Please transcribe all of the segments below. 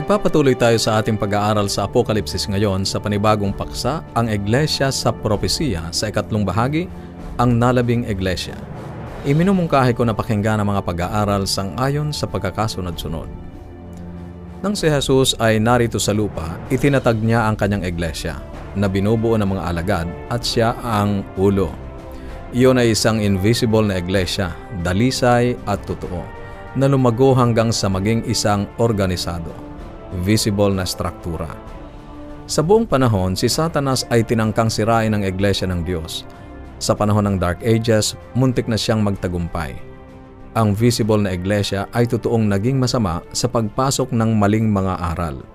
Nagpapatuloy tayo sa ating pag-aaral sa Apokalipsis ngayon sa panibagong paksa, ang Iglesia sa Propesiya sa ikatlong bahagi, ang Nalabing Iglesia. Iminumungkahi ko na pakinggan ang mga pag-aaral sang ayon sa pagkakasunod-sunod. Nang si Jesus ay narito sa lupa, itinatag niya ang kanyang iglesia na binubuo ng mga alagad at siya ang ulo. Iyon ay isang invisible na iglesia, dalisay at totoo, na lumago hanggang sa maging isang organisado visible na struktura. Sa buong panahon, si Satanas ay tinangkang sirain ang iglesia ng Diyos. Sa panahon ng Dark Ages, muntik na siyang magtagumpay. Ang visible na iglesia ay totoong naging masama sa pagpasok ng maling mga aral.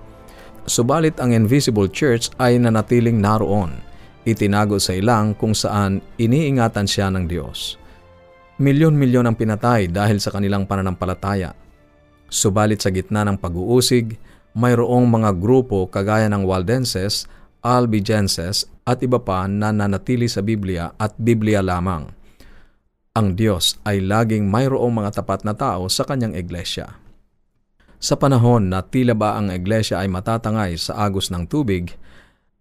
Subalit ang invisible church ay nanatiling naroon, itinago sa ilang kung saan iniingatan siya ng Diyos. Milyon-milyon ang pinatay dahil sa kanilang pananampalataya. Subalit sa gitna ng pag-uusig, mayroong mga grupo kagaya ng Waldenses, Albigenses at iba pa na nanatili sa Biblia at Biblia lamang. Ang Diyos ay laging mayroong mga tapat na tao sa kanyang iglesia. Sa panahon na tila ba ang iglesia ay matatangay sa agos ng tubig,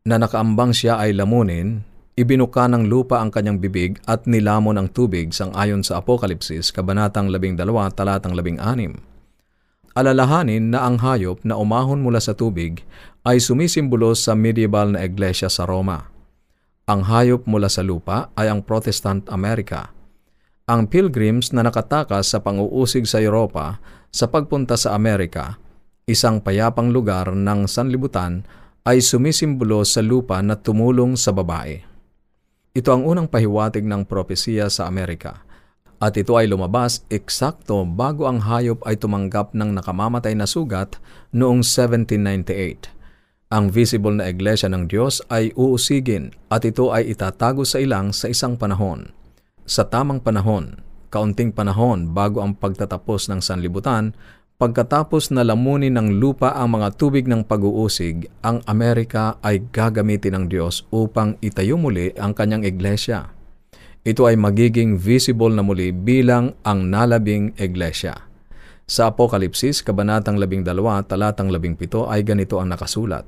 na nakaambang siya ay lamunin, ibinuka ng lupa ang kanyang bibig at nilamon ang tubig sang ayon sa Apokalipsis, Kabanatang 12, Talatang 16 alalahanin na ang hayop na umahon mula sa tubig ay sumisimbolo sa medieval na iglesia sa Roma. Ang hayop mula sa lupa ay ang Protestant America. Ang pilgrims na nakatakas sa panguusig sa Europa sa pagpunta sa Amerika, isang payapang lugar ng sanlibutan, ay sumisimbolo sa lupa na tumulong sa babae. Ito ang unang pahiwatig ng propesiya sa Amerika at ito ay lumabas eksakto bago ang hayop ay tumanggap ng nakamamatay na sugat noong 1798. Ang visible na iglesia ng Diyos ay uusigin at ito ay itatago sa ilang sa isang panahon. Sa tamang panahon, kaunting panahon bago ang pagtatapos ng sanlibutan, pagkatapos na lamunin ng lupa ang mga tubig ng pag-uusig, ang Amerika ay gagamitin ng Diyos upang itayo muli ang kanyang iglesia ito ay magiging visible na muli bilang ang nalabing iglesia. Sa Apokalipsis, Kabanatang 12, Talatang 17 ay ganito ang nakasulat.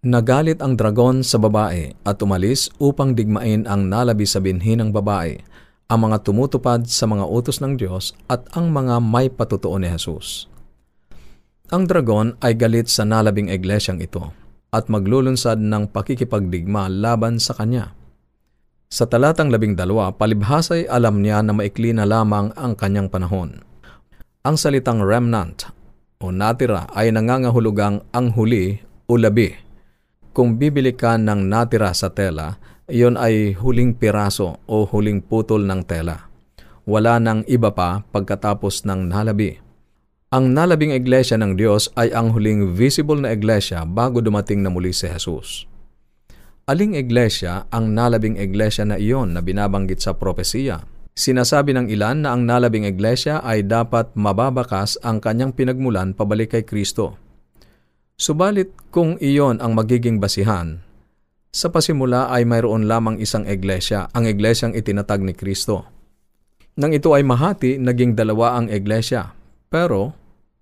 Nagalit ang dragon sa babae at umalis upang digmain ang nalabi sa binhi ng babae, ang mga tumutupad sa mga utos ng Diyos at ang mga may patutuo ni Jesus. Ang dragon ay galit sa nalabing iglesyang ito at maglulunsad ng pakikipagdigma laban sa kanya. Sa talatang labing dalawa, palibhasay alam niya na maikli na lamang ang kanyang panahon. Ang salitang remnant o natira ay nangangahulugang ang huli o labi. Kung bibili ka ng natira sa tela, iyon ay huling piraso o huling putol ng tela. Wala nang iba pa pagkatapos ng nalabi. Ang nalabing iglesia ng Diyos ay ang huling visible na iglesia bago dumating na muli si Jesus. Aling iglesia ang nalabing iglesia na iyon na binabanggit sa propesiya? Sinasabi ng ilan na ang nalabing iglesia ay dapat mababakas ang kanyang pinagmulan pabalik kay Kristo. Subalit kung iyon ang magiging basihan, sa pasimula ay mayroon lamang isang iglesia, ang iglesyang itinatag ni Kristo. Nang ito ay mahati, naging dalawa ang iglesia, pero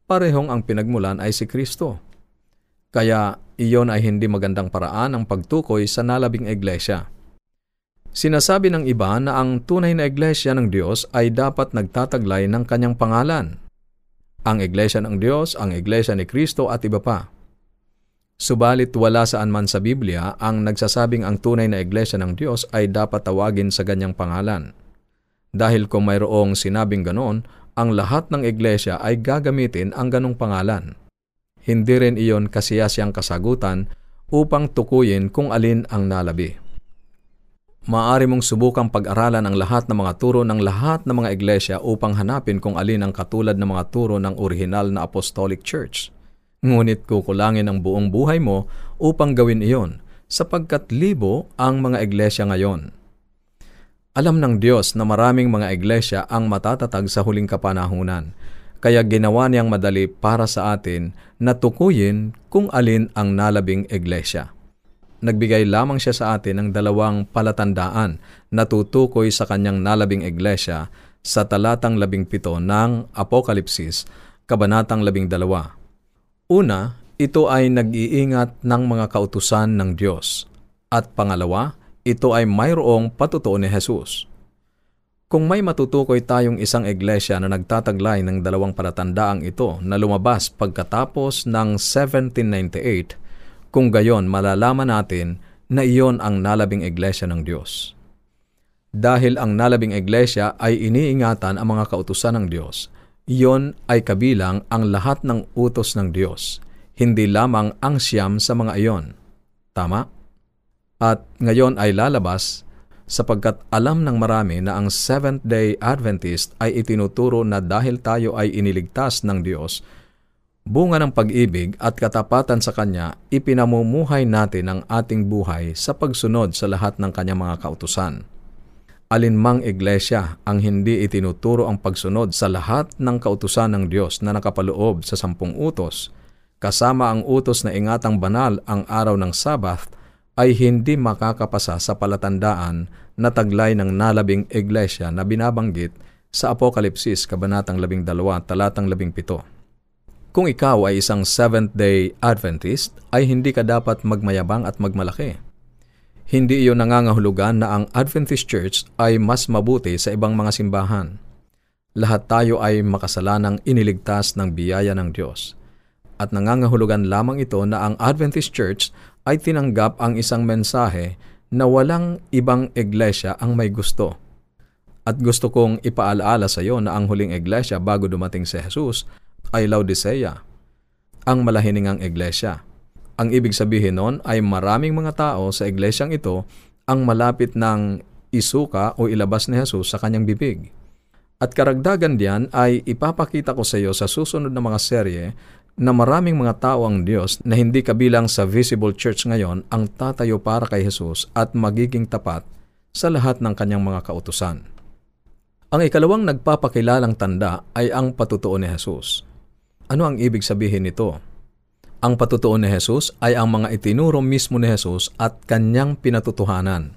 parehong ang pinagmulan ay si Kristo. Kaya iyon ay hindi magandang paraan ang pagtukoy sa nalabing iglesia. Sinasabi ng iba na ang tunay na iglesia ng Diyos ay dapat nagtataglay ng kanyang pangalan. Ang iglesia ng Diyos, ang iglesia ni Kristo at iba pa. Subalit wala saan man sa Biblia ang nagsasabing ang tunay na iglesia ng Diyos ay dapat tawagin sa ganyang pangalan. Dahil kung mayroong sinabing ganon, ang lahat ng iglesia ay gagamitin ang ganong pangalan hindi rin iyon kasiyasiyang kasagutan upang tukuyin kung alin ang nalabi. Maari mong subukang pag-aralan ang lahat ng mga turo ng lahat ng mga iglesia upang hanapin kung alin ang katulad ng mga turo ng orihinal na Apostolic Church. Ngunit kukulangin ang buong buhay mo upang gawin iyon sapagkat libo ang mga iglesia ngayon. Alam ng Diyos na maraming mga iglesia ang matatatag sa huling kapanahunan kaya ginawa niyang madali para sa atin na tukuyin kung alin ang nalabing iglesia. Nagbigay lamang siya sa atin ng dalawang palatandaan na tutukoy sa kanyang nalabing iglesia sa talatang labing pito ng Apokalipsis, kabanatang labing dalawa. Una, ito ay nag-iingat ng mga kautusan ng Diyos. At pangalawa, ito ay mayroong patutuo ni Jesus. Kung may matutukoy tayong isang iglesia na nagtataglay ng dalawang palatandaang ito na lumabas pagkatapos ng 1798, kung gayon malalaman natin na iyon ang nalabing iglesia ng Diyos. Dahil ang nalabing iglesia ay iniingatan ang mga kautusan ng Diyos, iyon ay kabilang ang lahat ng utos ng Diyos, hindi lamang ang siyam sa mga iyon. Tama? At ngayon ay lalabas sapagkat alam ng marami na ang Seventh-day Adventist ay itinuturo na dahil tayo ay iniligtas ng Diyos, bunga ng pag-ibig at katapatan sa Kanya, ipinamumuhay natin ang ating buhay sa pagsunod sa lahat ng Kanyang mga kautusan. Alinmang iglesia ang hindi itinuturo ang pagsunod sa lahat ng kautusan ng Diyos na nakapaloob sa sampung utos, kasama ang utos na ingatang banal ang araw ng Sabath, ay hindi makakapasa sa palatandaan na taglay ng nalabing iglesia na binabanggit sa Apokalipsis Kabanatang 12, Talatang 17. Kung ikaw ay isang Seventh-day Adventist, ay hindi ka dapat magmayabang at magmalaki. Hindi iyon nangangahulugan na ang Adventist Church ay mas mabuti sa ibang mga simbahan. Lahat tayo ay makasalanang iniligtas ng biyaya ng Diyos. At nangangahulugan lamang ito na ang Adventist Church ay tinanggap ang isang mensahe na walang ibang iglesia ang may gusto. At gusto kong ipaalaala sa iyo na ang huling iglesia bago dumating si Jesus ay Laodicea, ang malahiningang iglesia. Ang ibig sabihin nun ay maraming mga tao sa iglesyang ito ang malapit ng isuka o ilabas ni Jesus sa kanyang bibig. At karagdagan diyan ay ipapakita ko sa iyo sa susunod na mga serye na maraming mga tao ang Diyos na hindi kabilang sa visible church ngayon ang tatayo para kay Jesus at magiging tapat sa lahat ng kanyang mga kautusan. Ang ikalawang nagpapakilalang tanda ay ang patutuo ni Jesus. Ano ang ibig sabihin nito? Ang patutuo ni Jesus ay ang mga itinuro mismo ni Jesus at kanyang pinatutuhanan.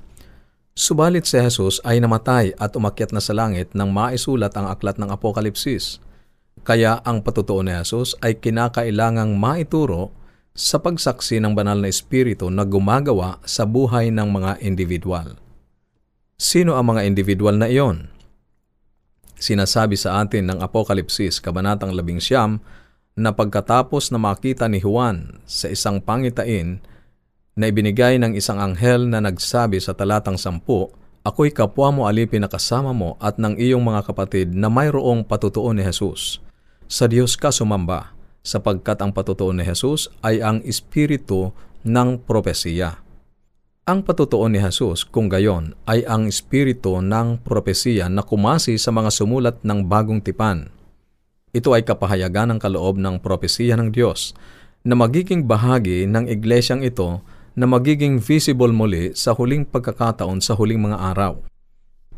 Subalit si Jesus ay namatay at umakyat na sa langit nang maisulat ang aklat ng Apokalipsis. Kaya ang patutuo ni Jesus ay kinakailangang maituro sa pagsaksi ng banal na espiritu na gumagawa sa buhay ng mga individual. Sino ang mga individual na iyon? Sinasabi sa atin ng Apokalipsis, Kabanatang 11, na pagkatapos na makita ni Juan sa isang pangitain na ibinigay ng isang anghel na nagsabi sa talatang sampu, Ako'y kapwa mo alipin na kasama mo at ng iyong mga kapatid na mayroong patutuo ni Jesus. Sa Diyos ka sumamba, sapagkat ang patutuo ni Jesus ay ang espiritu ng propesiya. Ang patutuo ni Jesus kung gayon ay ang espiritu ng propesiya na kumasi sa mga sumulat ng bagong tipan. Ito ay kapahayagan ng kaloob ng propesiya ng Diyos na magiging bahagi ng iglesyang ito na magiging visible muli sa huling pagkakataon sa huling mga araw.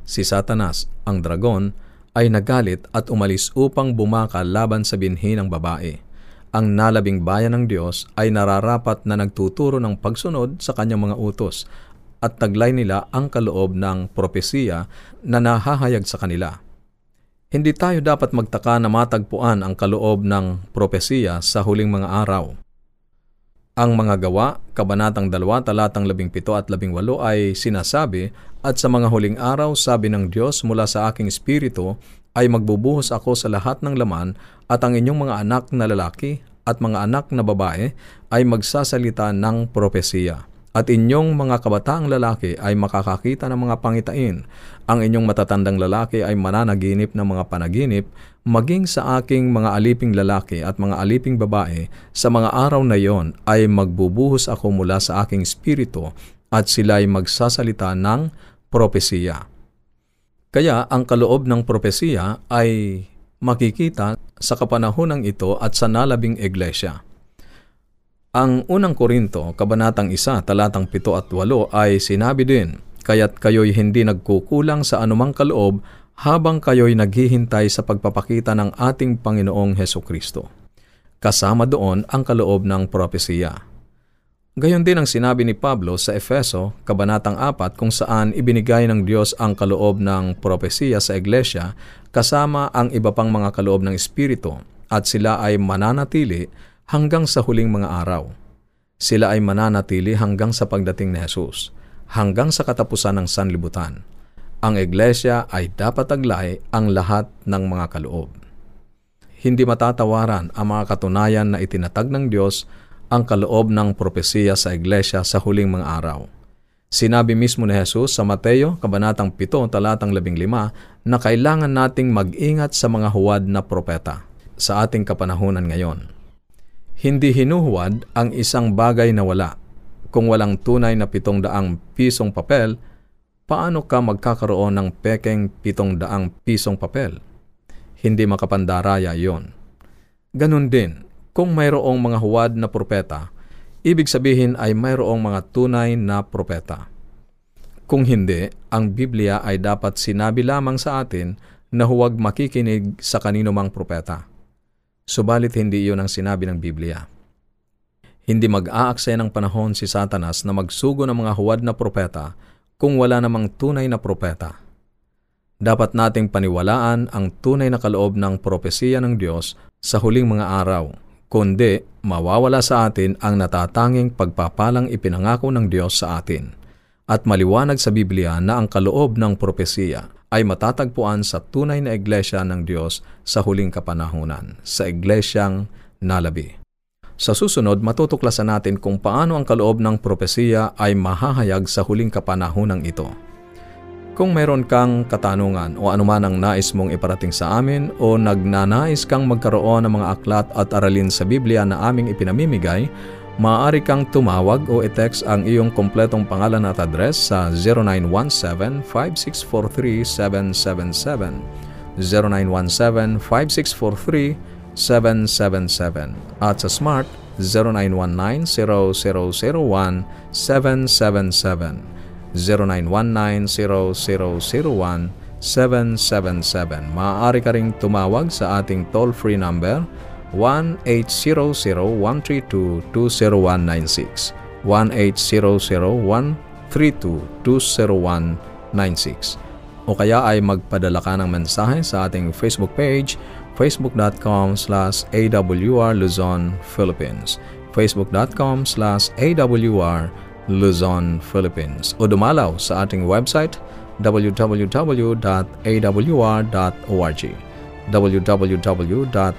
Si Satanas, ang dragon, ay nagalit at umalis upang bumaka laban sa binhi ng babae ang nalabing bayan ng Diyos ay nararapat na nagtuturo ng pagsunod sa kanyang mga utos at taglay nila ang kaloob ng propesiya na nahahayag sa kanila. Hindi tayo dapat magtaka na matagpuan ang kaloob ng propesiya sa huling mga araw. Ang mga gawa, Kabanatang 2, talatang 17 at 18 ay sinasabi, At sa mga huling araw, sabi ng Diyos mula sa aking espiritu, ay magbubuhos ako sa lahat ng laman at ang inyong mga anak na lalaki at mga anak na babae ay magsasalita ng propesiya. At inyong mga kabataang lalaki ay makakakita ng mga pangitain. Ang inyong matatandang lalaki ay mananaginip ng mga panaginip, maging sa aking mga aliping lalaki at mga aliping babae, sa mga araw na iyon ay magbubuhos ako mula sa aking espiritu at sila ay magsasalita ng propesiya. Kaya ang kaloob ng propesiya ay makikita sa kapanahonang ito at sa nalabing iglesia. Ang unang Korinto, Kabanatang 1, talatang 7 at 8 ay sinabi din, Kaya't kayo'y hindi nagkukulang sa anumang kaloob habang kayo'y naghihintay sa pagpapakita ng ating Panginoong Heso Kristo. Kasama doon ang kaloob ng propesiya. Gayon din ang sinabi ni Pablo sa Efeso, Kabanatang 4 kung saan ibinigay ng Diyos ang kaloob ng propesiya sa iglesia kasama ang iba pang mga kaloob ng Espiritu at sila ay mananatili hanggang sa huling mga araw. Sila ay mananatili hanggang sa pagdating ni Jesus, hanggang sa katapusan ng sanlibutan. Ang iglesia ay dapat taglay ang lahat ng mga kaloob. Hindi matatawaran ang mga katunayan na itinatag ng Diyos ang kaloob ng propesiya sa iglesia sa huling mga araw. Sinabi mismo ni Jesus sa Mateo, Kabanatang 7, talatang 15, na kailangan nating mag-ingat sa mga huwad na propeta sa ating kapanahunan ngayon. Hindi hinuhuwad ang isang bagay na wala. Kung walang tunay na pitong daang pisong papel, paano ka magkakaroon ng pekeng pitong daang pisong papel? Hindi makapandaraya yon. Ganon din, kung mayroong mga huwad na propeta, ibig sabihin ay mayroong mga tunay na propeta. Kung hindi, ang Biblia ay dapat sinabi lamang sa atin na huwag makikinig sa kanino mang propeta. Subalit hindi iyon ang sinabi ng Biblia. Hindi mag-aaksaya ng panahon si Satanas na magsugo ng mga huwad na propeta kung wala namang tunay na propeta. Dapat nating paniwalaan ang tunay na kaloob ng propesiya ng Diyos sa huling mga araw kundi mawawala sa atin ang natatanging pagpapalang ipinangako ng Diyos sa atin. At maliwanag sa Biblia na ang kaloob ng propesiya ay matatagpuan sa tunay na iglesia ng Diyos sa huling kapanahunan, sa iglesyang nalabi. Sa susunod, matutuklasan natin kung paano ang kaloob ng propesiya ay mahahayag sa huling kapanahunang ito. Kung meron kang katanungan o anuman ang nais mong iparating sa amin o nagnanais kang magkaroon ng mga aklat at aralin sa Biblia na aming ipinamimigay, maaari kang tumawag o i-text ang iyong kompletong pangalan at address sa 0917-5643-777 0917-5643-777 at sa Smart 0919 0001 777 0919-0001-777. Maaari ka ring tumawag sa ating toll-free number 1-800-132-20196 1-800-132-20196 o kaya ay magpadala ka ng mensahe sa ating Facebook page facebook.com slash awr Luzon, Philippines. Facebook.com slash awr Luzon, Philippines o dumalaw sa ating website www.awr.org www.awr.org